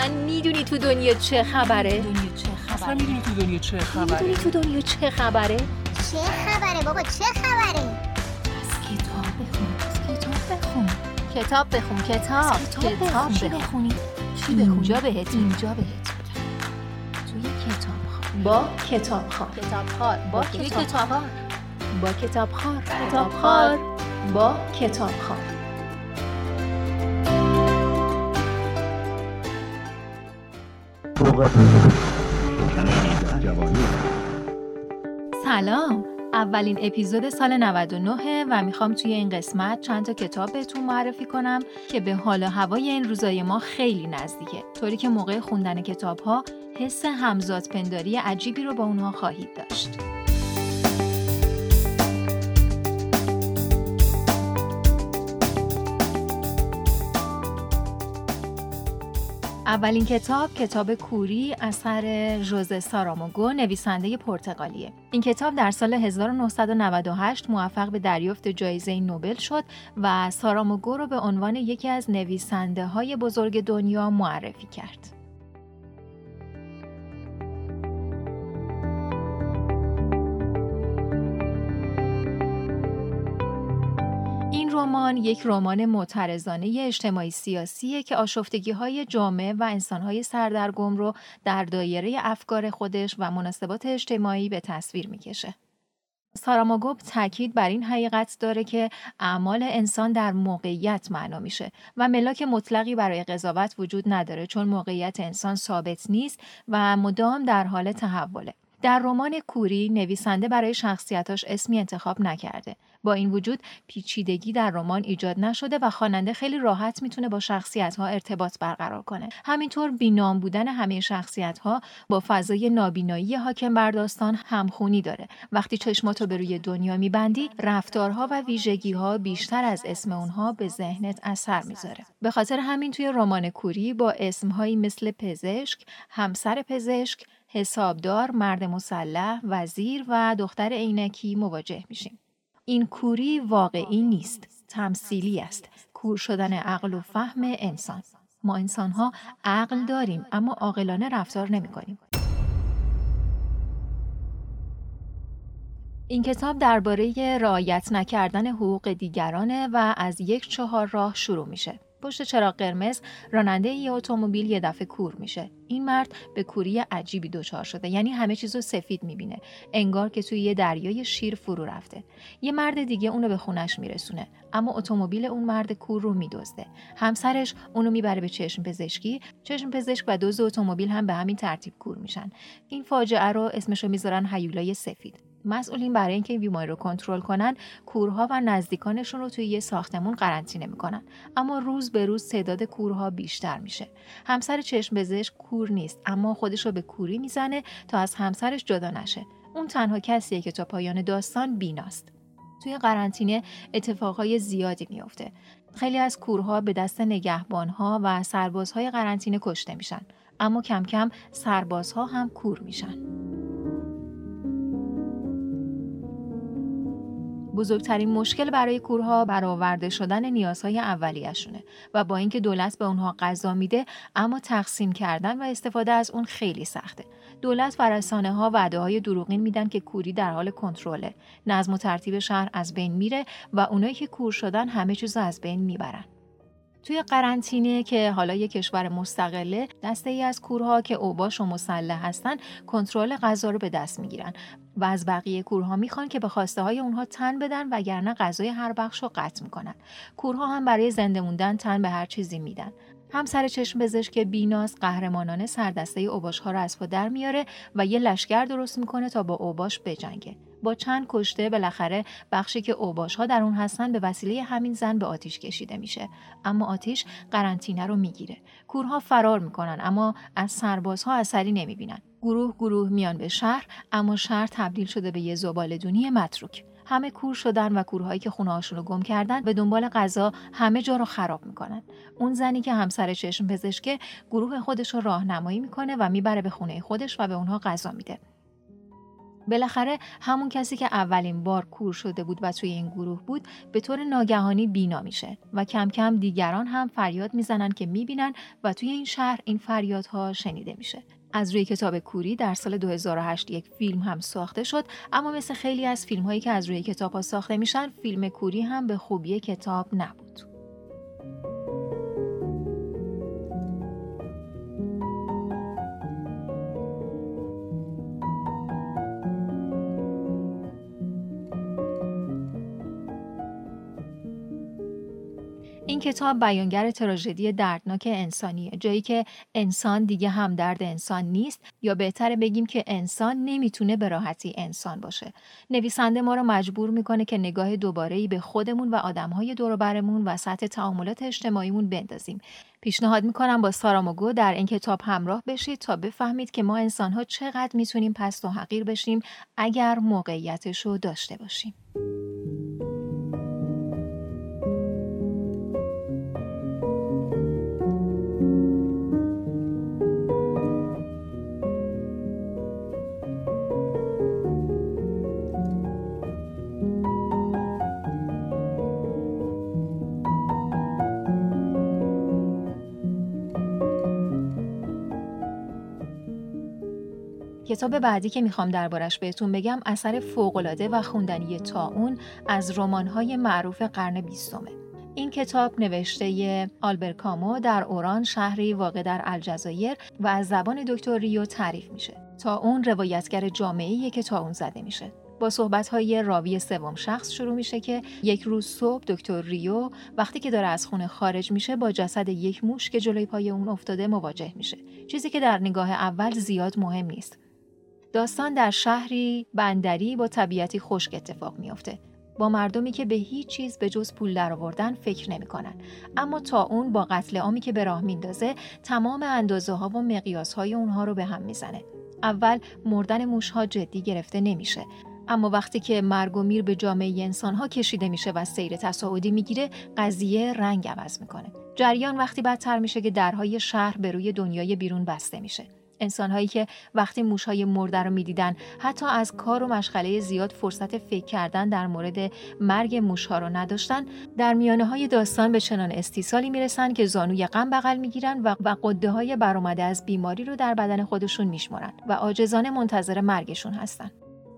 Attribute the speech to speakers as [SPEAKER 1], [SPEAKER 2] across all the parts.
[SPEAKER 1] اصلا می‌دونی تو دنیا چه خبره؟
[SPEAKER 2] دنیا چه
[SPEAKER 3] اصلا
[SPEAKER 2] خبره
[SPEAKER 3] می‌دونی تو دنیا چه خبره؟
[SPEAKER 1] می‌دونی تو دنیا چه خبره؟
[SPEAKER 4] چه خبره بابا؟ چه خبره؟
[SPEAKER 2] از کتاب بخون از کتاب بخون.
[SPEAKER 1] کتاب بخون کتاب
[SPEAKER 2] کتاب بخون. چی بخونی؟ چی بخونی؟
[SPEAKER 1] اینجا بهت
[SPEAKER 2] اینجا بهت توی کتاب
[SPEAKER 1] با کتاب خار
[SPEAKER 2] کتاب خار
[SPEAKER 1] با کتاب. خار با کتاب خار کتاب خار با کتاب خار سلام. اولین اپیزود سال 99 و می‌خوام توی این قسمت چند تا کتاب بهتون معرفی کنم که به حال و هوای این روزای ما خیلی نزدیکه. طوری که موقع خوندن کتاب ها حس همزاد پنداری عجیبی رو با اونها خواهید داشت. اولین کتاب کتاب کوری اثر ژوزه ساراموگو نویسنده پرتغالیه. این کتاب در سال 1998 موفق به دریافت جایزه نوبل شد و ساراموگو رو به عنوان یکی از نویسنده های بزرگ دنیا معرفی کرد. رمان یک رمان معترضانه اجتماعی سیاسیه که آشفتگی های جامعه و انسانهای سردرگم رو در دایره افکار خودش و مناسبات اجتماعی به تصویر می‌کشه. ساراماگو تاکید بر این حقیقت داره که اعمال انسان در موقعیت معنا میشه و ملاک مطلقی برای قضاوت وجود نداره چون موقعیت انسان ثابت نیست و مدام در حال تحوله. در رمان کوری نویسنده برای شخصیتاش اسمی انتخاب نکرده. با این وجود پیچیدگی در رمان ایجاد نشده و خواننده خیلی راحت می‌تونه با شخصیت ها ارتباط برقرار کنه. همینطور بینام بودن همه شخصیت ها با فضای نابینایی حاکم بر داستان همخونی داره. وقتی چشماتو به روی دنیا میبندی، رفتارها و ویژگی ها بیشتر از اسم اونها به ذهنت اثر می‌ذاره. به خاطر همین توی رمان کوری با اسمهایی مثل پزشک، همسر پزشک، حسابدار، مرد مسلح، وزیر و دختر عینکی مواجه میشیم. این کوری واقعی نیست، تمثیلی است، کور شدن عقل و فهم انسان. ما انسانها عقل داریم اما عاقلانه رفتار نمی کنیم. این کتاب درباره رعایت نکردن حقوق دیگرانه و از یک چهار راه شروع میشه. پشت چراغ قرمز راننده یه اتومبیل یه دفعه کور میشه. این مرد به کوری عجیبی دچار شده یعنی همه چیزو سفید می‌بینه. انگار که توی یه دریای شیر فرو رفته. یه مرد دیگه اونو به خونش میرسونه اما اتومبیل اون مرد کور رو میدزده. همسرش اونو می‌بره به چشم پزشکی. چشم پزشک و دوز اتومبیل هم به همین ترتیب کور میشن. این فاجعه رو اسمشو می‌ذارن هیولای سفید. مسئولین برای اینکه این بیماری رو کنترل کنن کورها و نزدیکانشون رو توی یه ساختمون قرنطینه می‌کنن. اما روز به روز تعداد کورها بیشتر میشه. همسر چشم پزشک کور نیست اما خودش رو به کوری می‌زنه تا از همسرش جدا نشه. اون تنها کسیه که تا پایان داستان بیناست. توی قرنطینه اتفاقهای زیادی میافته. خیلی از کورها به دست نگهبانها و سربازهای قرنطینه کشته میشن. اما کم کم سربازها هم کور میشن. بزرگترین مشکل برای کورها برآورده شدن نیازهای اولیه‌شونه و با اینکه دولت به اونها غذا میده اما تقسیم کردن و استفاده از اون خیلی سخته. دولت و رسانه ها وعده های دروغین میدن که کوری در حال کنترله. نظم و ترتیب شهر از بین میره و اونایی که کور شدن همه چیز از بین می‌برن. توی قرنطینه که حالا یک کشور مستقله دسته ای از کورها که اوباش و مسلح هستن کنترل غذا رو به دست می‌گیرن و از بقیه کورها می‌خوان که به خواسته های اونها تن بدن وگرنه غذای هر بخش رو قطع می‌کنن. کورها هم برای زنده موندن تن به هر چیزی میدن. همسر چشم پزشک بیناس قهرمانانه سردسته اوباش ها رو از پا در میاره و یه لشکر درست می‌کنه تا با اوباش بجنگه. با چند کشته بالاخره بخشی که اوباش ها در اون هستن به وسیله همین زن به آتیش کشیده میشه. اما آتیش قرنطینه رو می‌گیره. کورها فرار می‌کنن اما از سربازها اثری نمی‌بینن. گروه گروه میان به شهر اما شهر تبدیل شده به یه زباله‌دونی متروک. همه کور شدن و کورهایی که خونه رو گم کردن به دنبال غذا همه جا رو خراب می‌کنن. اون زنی که همسر چشم پزشکه گروه خودش رو راهنمایی می‌کنه و می‌بره به خونه خودش و به اونها غذا میده. بالاخره همون کسی که اولین بار کور شده بود و توی این گروه بود به طور ناگهانی بینا میشه و کم کم دیگران هم فریاد می‌زنن که می‌بینن و توی این شهر این فریادها شنیده میشه. از روی کتاب کوری در سال 2008 یک فیلم هم ساخته شد اما مثل خیلی از فیلم هایی که از روی کتاب ها ساخته میشن فیلم کوری هم به خوبی کتاب نبود. این کتاب بیانگر تراژدی دردناک انسانیه. جایی که انسان دیگه هم درد انسان نیست یا بهتره بگیم که انسان نمی‌تونه به راحتی انسان باشه. نویسنده ما رو مجبور می‌کنه که نگاه دوباره به خودمون و آدمهای دور و سطح تعاملات اجتماعیمون بندازیم. پیشنهاد می‌کنم با ساراموگو در این کتاب همراه بشید تا بفهمید که ما انسانها چقدر می‌تونیم پست و حقیر بشیم اگر موقعیتش رو داشته باشیم. کتاب بعدی که می‌خوام دربارش بهتون بگم اثر فوقالعاده و خوندنی تا اون از رمان‌های معروف قرن بیستمه. این کتاب نوشته آلبر کامو در اوران شهری واقع در الجزایر و از زبان دکتر ریو تعریف میشه. تا اون روایتگر جامعه که تا اون زده میشه. با صحبت‌های راوی سوم شخص شروع میشه که یک روز صبح دکتر ریو وقتی که داره از خونه خارج میشه با جسد یک موش که جلوی پای اون افتاده مواجه میشه چیزی که در نگاه اول زیاد مهم نیست داستان در شهری بندری با طبیعتی خشک اتفاق میافته. با مردمی که به هیچ چیز به جز پول درآوردن فکر نمی‌کنن. اما تا اون با قتل عامی که به راه میندازه تمام اندازه ها و مقیاس های اونها رو به هم می‌زنه. اول مردن موش ها جدی گرفته نمیشه. اما وقتی که مرگ و میر به جامعه انسان ها کشیده میشه و سیر تصاعدی می‌گیره قضیه رنگ عوض می‌کنه. جریان وقتی بدتر میشه که درهای شهر به روی دنیای بیرون بسته میشه. انسانهایی که وقتی موشهای مرده رو می‌دیدن حتی از کار و مشغله زیاد فرصت فکر کردن در مورد مرگ موشها رو نداشتن در میانه های داستان به چنان استیصالی می‌رسن که زانوی غم بغل می‌گیرن و, و قده های برآمده از بیماری رو در بدن خودشون میشمرن و عاجزانه منتظر مرگشون هستن.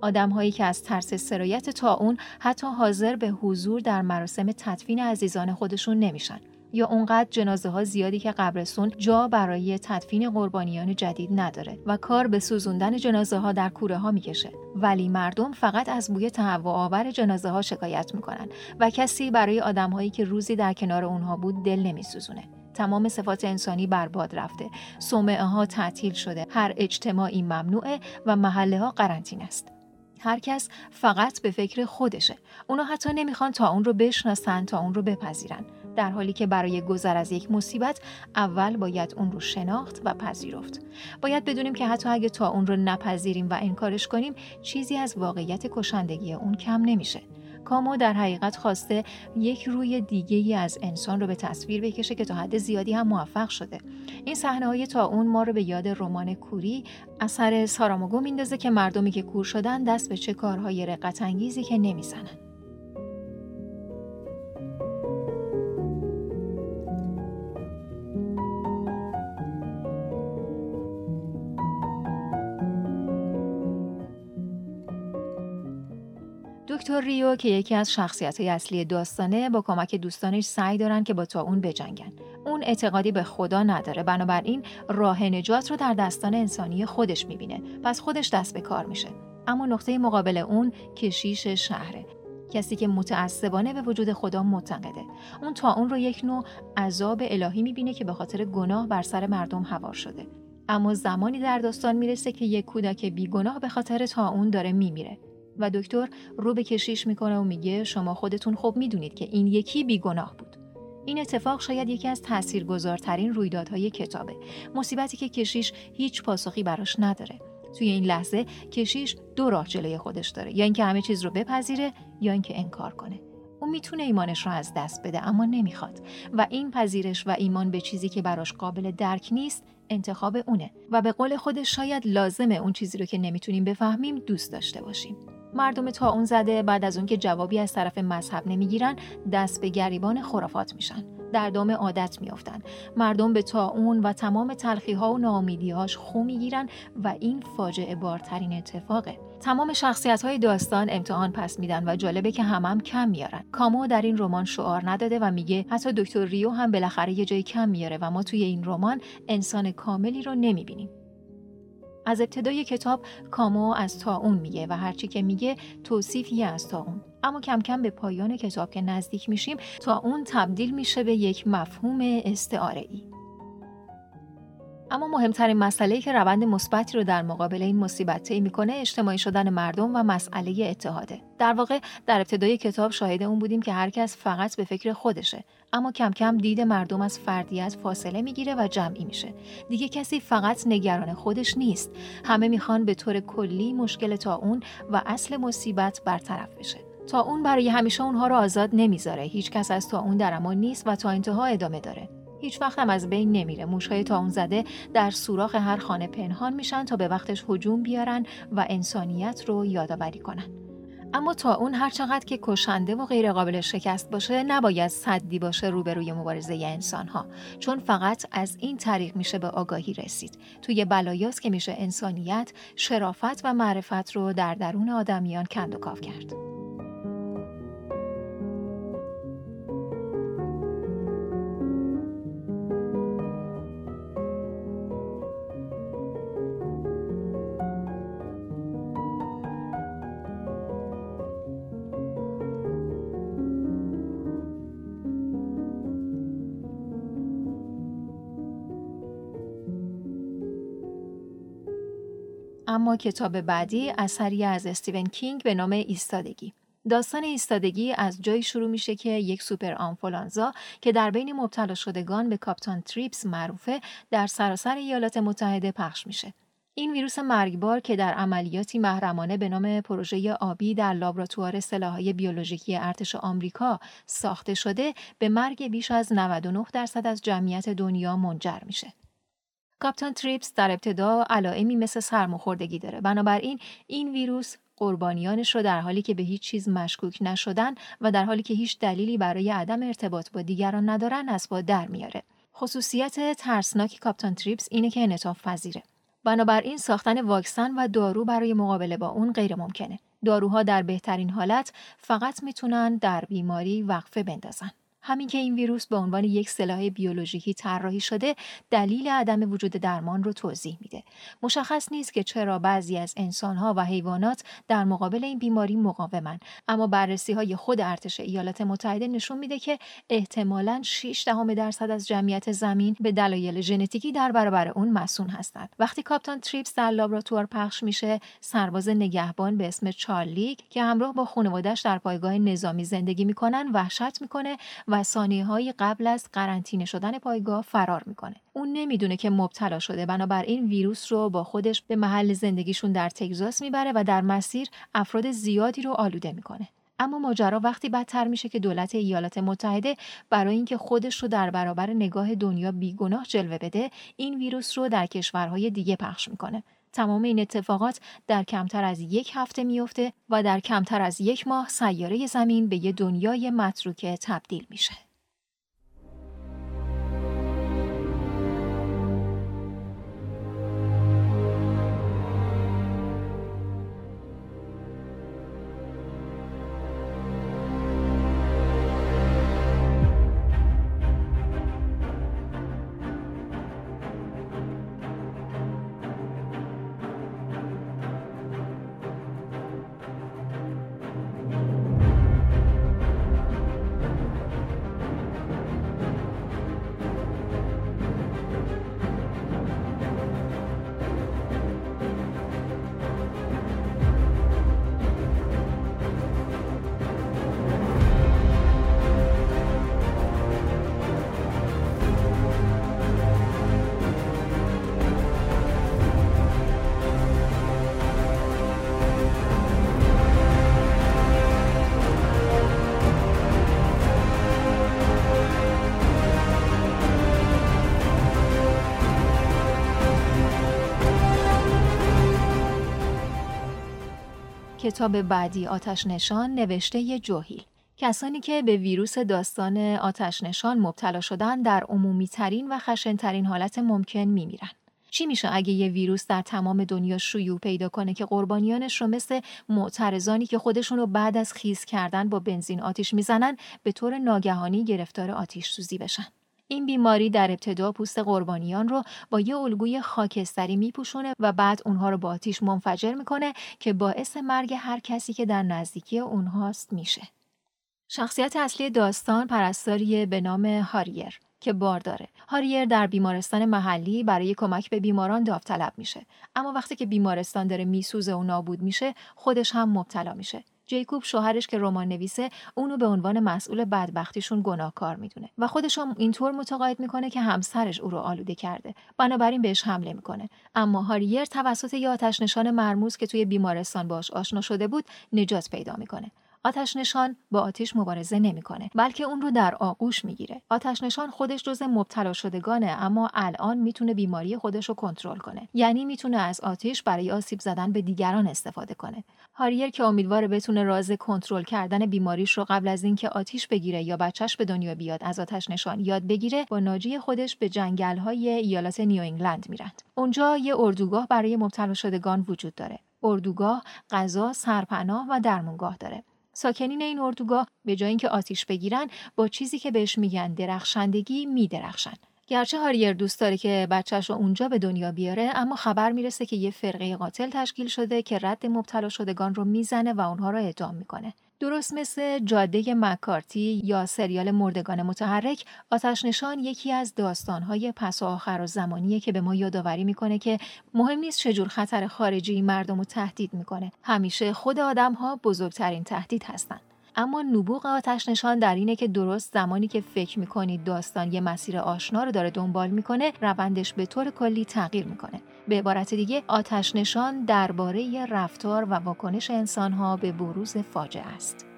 [SPEAKER 1] آدم هایی که از ترس سرایت تا اون حتی حاضر به حضور در مراسم تدفین عزیزان خودشون نمیشن. یا اونقدر جنازه ها زیادی که قبرستون جا برای تدفین قربانیان جدید نداره و کار به سوزوندن جنازه ها در کوره ها می‌کشه. ولی مردم فقط از بوی تهوع آور جنازه ها شکایت می‌کنن و کسی برای آدم هایی که روزی در کنار اونها بود دل نمیسوزونه. تمام صفات انسانی برباد رفته. صومعه ها تعطیل شده. هر اجتماعی ممنوعه و محله ها قرنطینه است. هر کس فقط به فکر خودشه. اونا حتی نمی‌خوان تا اون رو بشناسن تا اون رو بپذیرن. در حالی که برای گذر از یک مصیبت اول باید اون رو شناخت و پذیرفت. باید بدونیم که حتی اگه تا اون رو نپذیریم و انکارش کنیم چیزی از واقعیت کشندگی اون کم نمیشه. کامو در حقیقت خواسته یک روی دیگه ای از انسان رو به تصویر بکشه که تا حد زیادی هم موفق شده. این صحنه های تا اون ما رو به یاد رمان کوری اثر ساراموگو میندازه که مردمی که کور شدن دست به چه کارهای رقت انگیزی که نمی‌زنن. دکتر ریو که یکی از شخصیت های اصلی داستانه با کمک دوستانش سعی دارن که با تا اون بجنگن. اون اعتقادی به خدا نداره. بنابراین راه نجات رو در دستان انسانی خودش می‌بینه. پس خودش دست به کار میشه. اما نقطه مقابل اون کشیش شهره. کسی که متعصبانه به وجود خدا معتقده. اون تا اون رو یک نوع عذاب الهی می‌بینه که به خاطر گناه بر سر مردم هوار شده. اما زمانی در داستان می‌رسه که یک کودک بیگناه به خاطر تا اون داره میمیره. و دکتر رو به کشیش می‌کنه و میگه شما خودتون خوب می‌دونید که این یکی بیگناه بود. این اتفاق شاید یکی از تاثیرگذارترین رویدادهای کتابه. مصیبتی که کشیش هیچ پاسخی براش نداره. توی این لحظه کشیش دو راه جلوی خودش داره. یا اینکه همه چیز رو بپذیره یا اینکه انکار کنه. او می‌تونه ایمانش رو از دست بده اما نمی‌خواد. و این پذیرش و ایمان به چیزی که براش قابل درک نیست انتخاب اونه. و به قول خودش شاید لازمه اون چیزی رو که نمی‌تونیم بفهمیم دوست داشته باشیم. مردم تا اون زده بعد از اون که جوابی از طرف مذهب نمی‌گیرن دست به گریبان خرافات میشن. در دام عادت میافتن. مردم به تا اون و تمام تلخی ها و ناامیدیهاش خو می‌گیرن و این فاجعه بارترین اتفاقه. تمام شخصیت های داستان امتحان پس میدن و جالبه که همم هم کم میارن. کامو در این رمان شعار نداده و میگه حتی دکتر ریو هم بالاخره یه جای کم میاره و ما توی این رمان انسان کاملی رو نمی‌بینیم. از ابتدای کتاب کامو از تا اون میگه و هرچی که میگه توصیفی از تا اون اما کم کم به پایان کتاب که نزدیک میشیم تا تبدیل میشه به یک مفهوم استعاره ای. اما مهمترین مسئله که روند مثبتی رو در مقابل این مصیبت طی می‌کنه اجتماعی شدن مردم و مسئله اتحاده. در واقع در ابتدای کتاب شاهد اون بودیم که هر کس فقط به فکر خودشه. اما کم کم دید مردم از فردیت فاصله می‌گیره و جمعی میشه. دیگه کسی فقط نگران خودش نیست. همه می‌خوان به طور کلی مشکل تا اون و اصل مصیبت برطرف بشه. تا اون برای همیشه اونها رو آزاد نمی‌ذاره. هیچ کس از تا اون در امان نیست و تا انتها ادامه داره. هیچ وقتم از بین نمیره. موشهای تا اون زده در سوراخ هر خانه پنهان میشن تا به وقتش هجوم بیارن و انسانیت رو یادآوری کنن. اما تا اون هر چقدر که کشنده و غیر قابل شکست باشه نباید صدی باشه روبروی مبارزه انسان ها چون فقط از این طریق میشه به آگاهی رسید. توی بلایاست که میشه انسانیت شرافت و معرفت رو در درون آدمیان کند و کاف کرد. اما کتاب بعدی اثری از استیون کینگ به نام ایستادگی داستان ایستادگی از جایی شروع میشه که یک سوپر آنفولانزا که در بین مبتلا شدگان به کاپتان تریپس معروفه در سراسر ایالات متحده پخش میشه. این ویروس مرگبار که در عملیاتی محرمانه به نام پروژه آبی در لابراتوار سلاحهای بیولوژیکی ارتش آمریکا ساخته شده به مرگ بیش از 99 درصد از جمعیت دنیا منجر میشه. کاپتان تریپس در ابتدا علائمی مثل سرماخوردگی داره. بنابراین این ویروس قربانیانش رو در حالی که به هیچ چیز مشکوک نشدن و در حالی که هیچ دلیلی برای عدم ارتباط با دیگران ندارن از با در میاره. خصوصیت ترسناک کاپتان تریپس اینه که انعطاف پذیره. بنابراین ساختن واکسن و دارو برای مقابله با اون غیر ممکنه. داروها در بهترین حالت فقط می‌تونن در بیماری وقفه بندازن. همین که این ویروس به عنوان یک سلاح بیولوژیکی طراحی شده دلیل عدم وجود درمان رو توضیح میده. مشخص نیست که چرا بعضی از انسانها و حیوانات در مقابل این بیماری مقاومن. اما بررسی های خود ارتش ایالات متحده نشون میده که احتمالاً 6 دهم درصد از جمعیت زمین به دلایل ژنتیکی در برابر اون مسون هستند. وقتی کاپتان تریپس در لابراتوار پخش میشه سرباز نگهبان به اسم چارلی که همراه با خانوادهش در پایگاه نظامی زندگی می‌کنن وحشت می‌کنه و های قبل از قرنطینه شدن پایگاه فرار می‌کنه. اون نمی‌دونه که مبتلا شده بنابراین ویروس رو با خودش به محل زندگیشون در تگزاس می‌بره و در مسیر افراد زیادی رو آلوده می‌کنه. اما ماجرا وقتی بدتر میشه که دولت ایالات متحده برای اینکه خودش رو در برابر نگاه دنیا بیگناه جلوه بده این ویروس رو در کشورهای دیگه پخش می‌کنه تمام این اتفاقات در کمتر از یک هفته میفته و در کمتر از یک ماه سیاره زمین به یه دنیای متروکه تبدیل میشه. کتاب بعدی آتش نشان نوشته جوهیل کسانی که به ویروس داستان آتش نشان مبتلا شدن در عمومی ترین و خشنترین حالت ممکن میمیرن. چی میشه اگه یه ویروس در تمام دنیا شیوع پیدا کنه که قربانیانش رو مثل معترضانی که خودشون رو بعد از خیز کردن با بنزین آتیش می‌زنن به طور ناگهانی گرفتار آتیش سوزی بشن؟ این بیماری در ابتدا پوست قربانیان رو با یه الگوی خاکستری میپوشونه و بعد اونها رو با آتیش منفجر می‌کنه که باعث مرگ هر کسی که در نزدیکی اونهاست میشه. شخصیت اصلی داستان پرستاری به نام هاریر که بار داره. هاریر در بیمارستان محلی برای کمک به بیماران داوطلب میشه. اما وقتی که بیمارستان داره میسوزه و نابود میشه، خودش هم مبتلا میشه. جیکوب شوهرش که رمان نویسه اونو به عنوان مسئول بدبختیشون گناهکار می‌دونه. و خودش هم اینطور متقاعد می‌کنه که همسرش او رو آلوده کرده. بنابراین بهش حمله می‌کنه. اما هاریر توسط یه آتش نشان مرموز که توی بیمارستان باش آشنا شده بود نجات پیدا می‌کنه. آتش نشان با آتش مبارزه نمی‌کنه بلکه اون رو در آغوش می‌گیره. آتش نشان خودش جز مبتلا شدگانه اما الان می‌تونه بیماری خودش رو کنترل کنه. یعنی می‌تونه از آتش برای آسیب زدن به دیگران استفاده کنه. هاریر که امیدواره بتونه راز کنترل کردن بیماریش رو قبل از اینکه آتیش بگیره یا بچهش به دنیا بیاد از آتش نشان یاد بگیره با ناجی خودش به جنگل های ایالات نیو انگلند میرند. اونجا یه اردوگاه برای مبتلا شدگان وجود داره. اردوگاه غذا سرپناه و درمونگاه داره. ساکنین این اردوگاه به جای اینکه آتیش بگیرن با چیزی که بهش میگن درخشندگی میدرخشن. گرچه هاریر دوست داره که بچهش رو اونجا به دنیا بیاره اما خبر می‌رسه که یه فرقه قاتل تشکیل شده که رد مبتلا شدگان رو می‌زنه و اونها رو اعدام می‌کنه. درست مثل جاده مکارتی یا سریال مردگان متحرک آتش نشان یکی از داستانهای پس و آخر و زمانیه که به ما یادآوری می‌کنه که مهم نیست چجور خطر خارجی مردم رو تهدید می‌کنه. همیشه خود آدم ها بزرگترین تهدید هستند اما نبوغ آتش نشان در اینه که درست زمانی که فکر می‌کنید داستان یه مسیر آشنا رو داره دنبال می‌کنه روندش به طور کلی تغییر می‌کنه. به عبارت دیگه آتش نشان درباره رفتار و واکنش انسانها به بروز فاجعه است.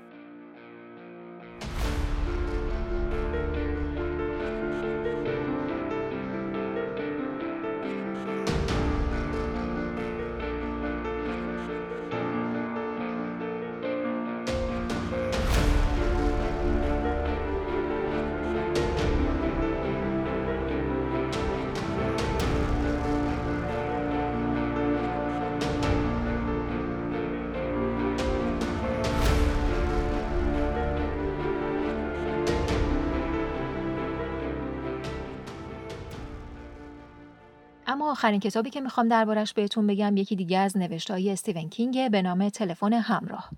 [SPEAKER 1] اما آخرین کتابی که می‌خوام دربارش بهتون بگم یکی دیگه از نوشتهای استیون کینگ به نام تلفن همراه.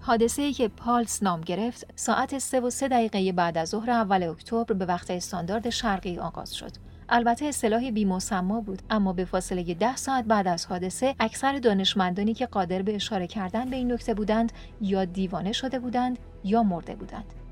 [SPEAKER 1] حادثه ای که پالس نام گرفت ساعت سه و سه دقیقه بعد از ظهر اول اکتبر به وقت استاندارد شرقی آغاز شد. البته اصطلاحی بیمسما بود اما به فاصله ده ساعت بعد از حادثه اکثر دانشمندانی که قادر به اشاره کردن به این نکته بودند یا دیوانه شده بودند یا مرده بودند.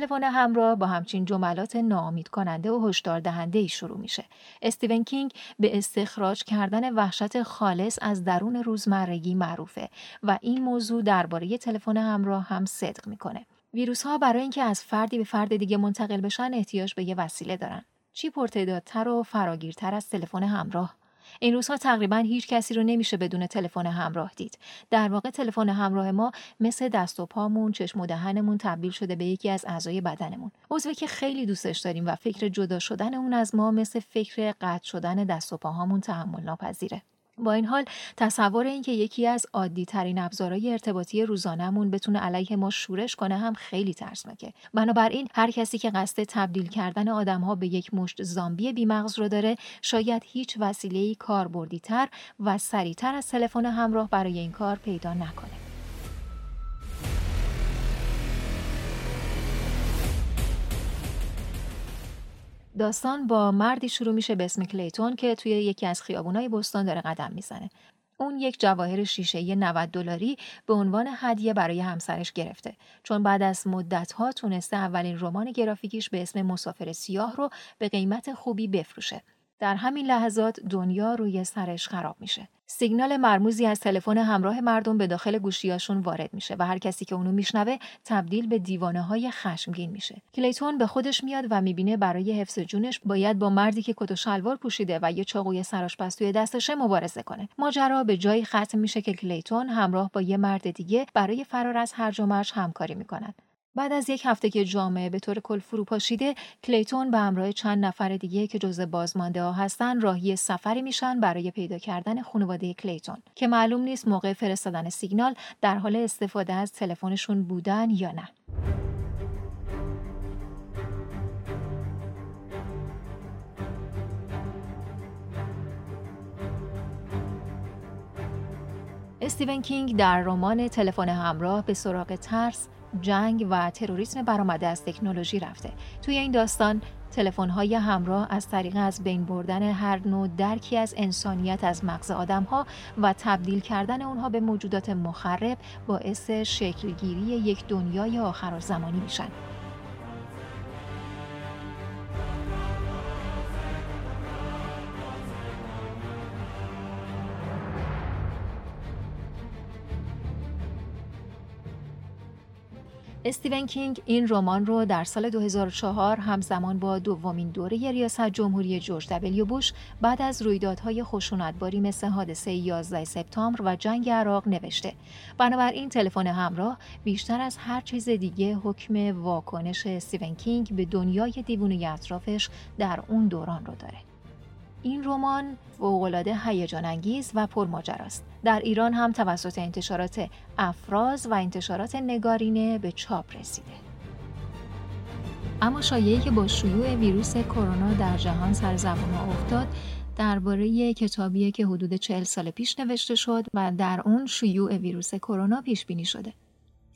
[SPEAKER 1] تلفن همراه با همچین جملات ناامید کننده و هشدار دهنده ای شروع میشه. استیون کینگ به استخراج کردن وحشت خالص از درون روزمرگی معروفه و این موضوع درباره تلفن همراه هم صدق می‌کنه. ویروس ها برای اینکه از فردی به فرد دیگه منتقل بشن احتیاج به یه وسیله دارن. چی پرتعدادتر و فراگیرتر از تلفن همراه؟ این روزها تقریبا هیچ کسی رو نمیشه بدون تلفن همراه دید. در واقع تلفن همراه ما مثل دست و پامون، چشم و دهنمون تبدیل شده به یکی از اعضای بدنمون. عضوی که خیلی دوستش داریم و فکر جدا شدن اون از ما مثل فکر قطع شدن دست و پاهامون تحمل ناپذیره. با این حال تصور اینکه یکی از عادی ترین ابزارهای ارتباطی روزانهمون بتونه علیه ما شورش کنه هم خیلی ترسناکه. بنابراین هر کسی که قصد تبدیل کردن آدمها به یک مشت زامبی بیمغز رو داره شاید هیچ وسیله‌ای کاربردی تر و سریعتر از تلفن همراه برای این کار پیدا نکنه. داستان با مردی شروع میشه به اسم کلیتون که توی یکی از خیابونای بستان داره قدم می‌زنه. اون یک جواهر شیشه 90 دلاری به عنوان هدیه برای همسرش گرفته چون بعد از مدتها تونسته اولین رمان گرافیکیش به اسم مسافر سیاه رو به قیمت خوبی بفروشه. در همین لحظات دنیا روی سرش خراب میشه. سیگنال مرموزی از تلفن همراه مردم به داخل گوشیاشون وارد میشه و هر کسی که اونو میشنوه تبدیل به دیوانه های خشمگین میشه. کلیتون به خودش میاد و می‌بینه برای حفظ جونش باید با مردی که کت و شلوار پوشیده و یه چاقوی سرآشپز توی دستشه مبارزه کنه. ماجرا به جایی ختم میشه که کلیتون همراه با یه مرد دیگه برای فرار از هرج و مرج همکاری می‌کنن. بعد از یک هفته که جامعه به طور کل فرو پاشیده کلیتون به همراه چند نفر دیگه که جزء بازمانده ها هستن راهی سفری میشن برای پیدا کردن خانواده کلیتون. که معلوم نیست موقع فرستادن سیگنال در حال استفاده از تلفنشون بودن یا نه. استیون کینگ در رمان تلفن همراه به سراغ ترس جنگ و تروریسم برآمده از تکنولوژی رفته. توی این داستان تلفن های همراه از طریق از بین بردن هر نوع درکی از انسانیت از مغز آدم ها و تبدیل کردن اونها به موجودات مخرب باعث شکلگیری یک دنیای آخر زمانی میشن. استیون کینگ این رمان رو در سال 2004 همزمان با دومین دوره ریاست جمهوری جورج دبلیو بوش بعد از رویدادهای خشونتباری مثل حادثه 11 سپتامبر و جنگ عراق نوشته. بنابراین تلفن همراه بیشتر از هر چیز دیگه حکم واکنش استیون کینگ به دنیای دیوونه اطرافش در اون دوران رو داره. این رمان فوقالعاده هیجان انگیز و پرماجراست. در ایران هم توسط انتشارات افراز و انتشارات نگارینه به چاپ رسیده. اما شایعی که با شیوع ویروس کرونا در جهان سر زبان افتاد درباره کتابیه که حدود 40 سال پیش نوشته شد و در اون شیوع ویروس کرونا پیش بینی شده.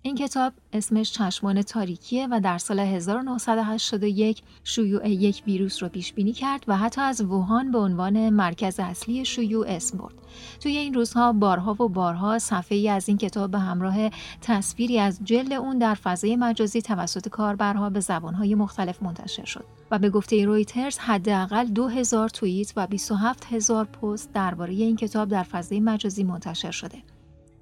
[SPEAKER 1] این کتاب اسمش چشمان تاریکیه و در سال 1981 شیوع یک ویروس رو پیش بینی کرد و حتی از ووهان به عنوان مرکز اصلی شیوع اسم برد. توی این روزها بارها و بارها صفحه ای از این کتاب به همراه تصویری از جلد اون در فضای مجازی توسط کاربرها به زبانهای مختلف منتشر شد و به گفته رویترز حداقل 2000 توییت و 27000 پست درباره این کتاب در فضای مجازی منتشر شده.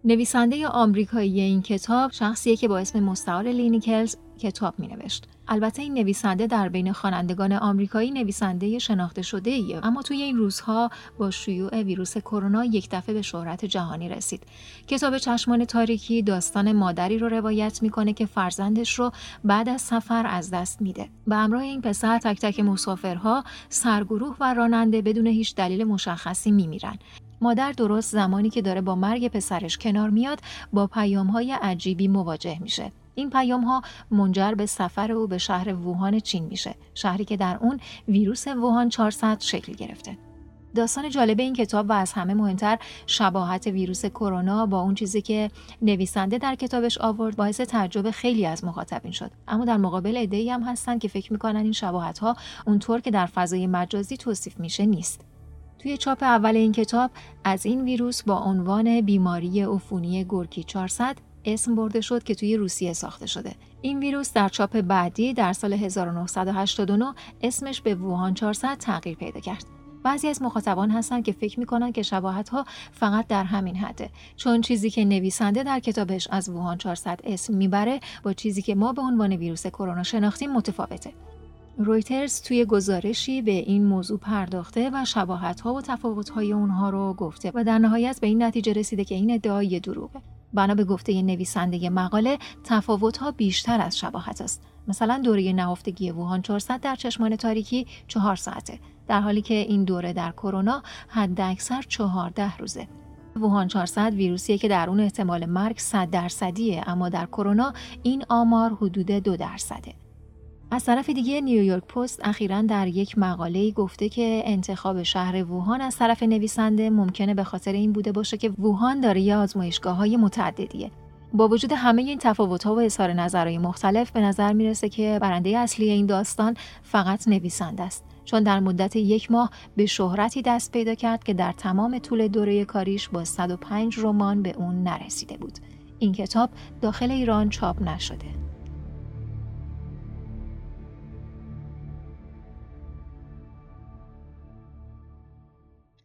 [SPEAKER 1] نویسنده آمریکایی این کتاب شخصیه که با اسم مستعار لینیکلز کتاب می نوشت. البته این نویسنده در بین خوانندگان آمریکایی نویسنده شناخته شده ایه اما توی این روزها با شیوع ویروس کرونا یک دفعه به شهرت جهانی رسید. کتاب چشمان تاریکی داستان مادری رو روایت می‌کنه که فرزندش رو بعد از سفر از دست میده. به همراه این پسر تک تک مسافرها سرگروه و راننده بدون هیچ دلیل مشخصی میمیرن. مادر درست زمانی که داره با مرگ پسرش کنار میاد با پیام های عجیبی مواجه میشه. این پیام ها منجر به سفر او به شهر ووهان چین میشه. شهری که در اون ویروس ووهان 400 شکل گرفته. داستان جالب این کتاب و از همه مهمتر شباهت ویروس کرونا با اون چیزی که نویسنده در کتابش آورد باعث تعجب خیلی از مخاطبین شد اما در مقابل ایده هم هستن که فکر می‌کنن این شباهت ها اونطور که در فضای مجازی توصیف میشه نیست توی چاپ اول این کتاب از این ویروس با عنوان بیماری عفونی گورکی 400 اسم برده شد که توی روسیه ساخته شده. این ویروس در چاپ بعدی در سال 1989 اسمش به ووهان 400 تغییر پیدا کرد. بعضی از مخاطبان هستند که فکر می‌کنن که شباهت ها فقط در همین حده چون چیزی که نویسنده در کتابش از ووهان 400 اسم می‌بره با چیزی که ما به عنوان ویروس کرونا شناختیم متفاوته رویترز توی گزارشی به این موضوع پرداخته و شباهت ها و تفاوت های اونها رو گفته و در نهایت به این نتیجه رسیده که این ادعای دروغه. بنا به گفته نویسنده مقاله تفاوت ها بیشتر از شباهت است. مثلا دوره نهفتگی ووهان 400 در چشمان تاریکی 4 ساعته در حالی که این دوره در کرونا حد اکثر 14 روزه. ووهان 400 ویروسیه که در اون احتمال مرگ 100 درصدیه اما در کرونا این آمار حدود دو درصده. از طرف دیگه نیویورک پست اخیرا در یک مقاله گفته که انتخاب شهر ووهان از طرف نویسنده ممکنه به خاطر این بوده باشه که ووهان داره یه آزمایشگاه های متعددیه. با وجود همه این تفاوت ها و اظهار نظرهای مختلف به نظر می‌رسه که برنده اصلی این داستان فقط نویسنده است. چون در مدت یک ماه به شهرتی دست پیدا کرد که در تمام طول دوره کاریش با 105 رمان به اون نرسیده بود. این کتاب داخل ایران چاپ نشده.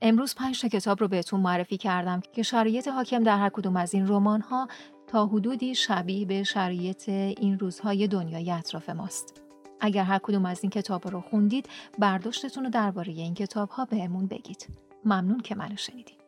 [SPEAKER 1] امروز پنج تا کتاب رو بهتون معرفی کردم که شرایط حاکم در هر کدوم از این رمان ها تا حدودی شبیه به شرایط این روزهای دنیای اطراف ماست. اگر هر کدوم از این کتاب رو خوندید برداشتتون رو درباره این کتاب ها بهمون بگید. ممنون که منو شنیدید.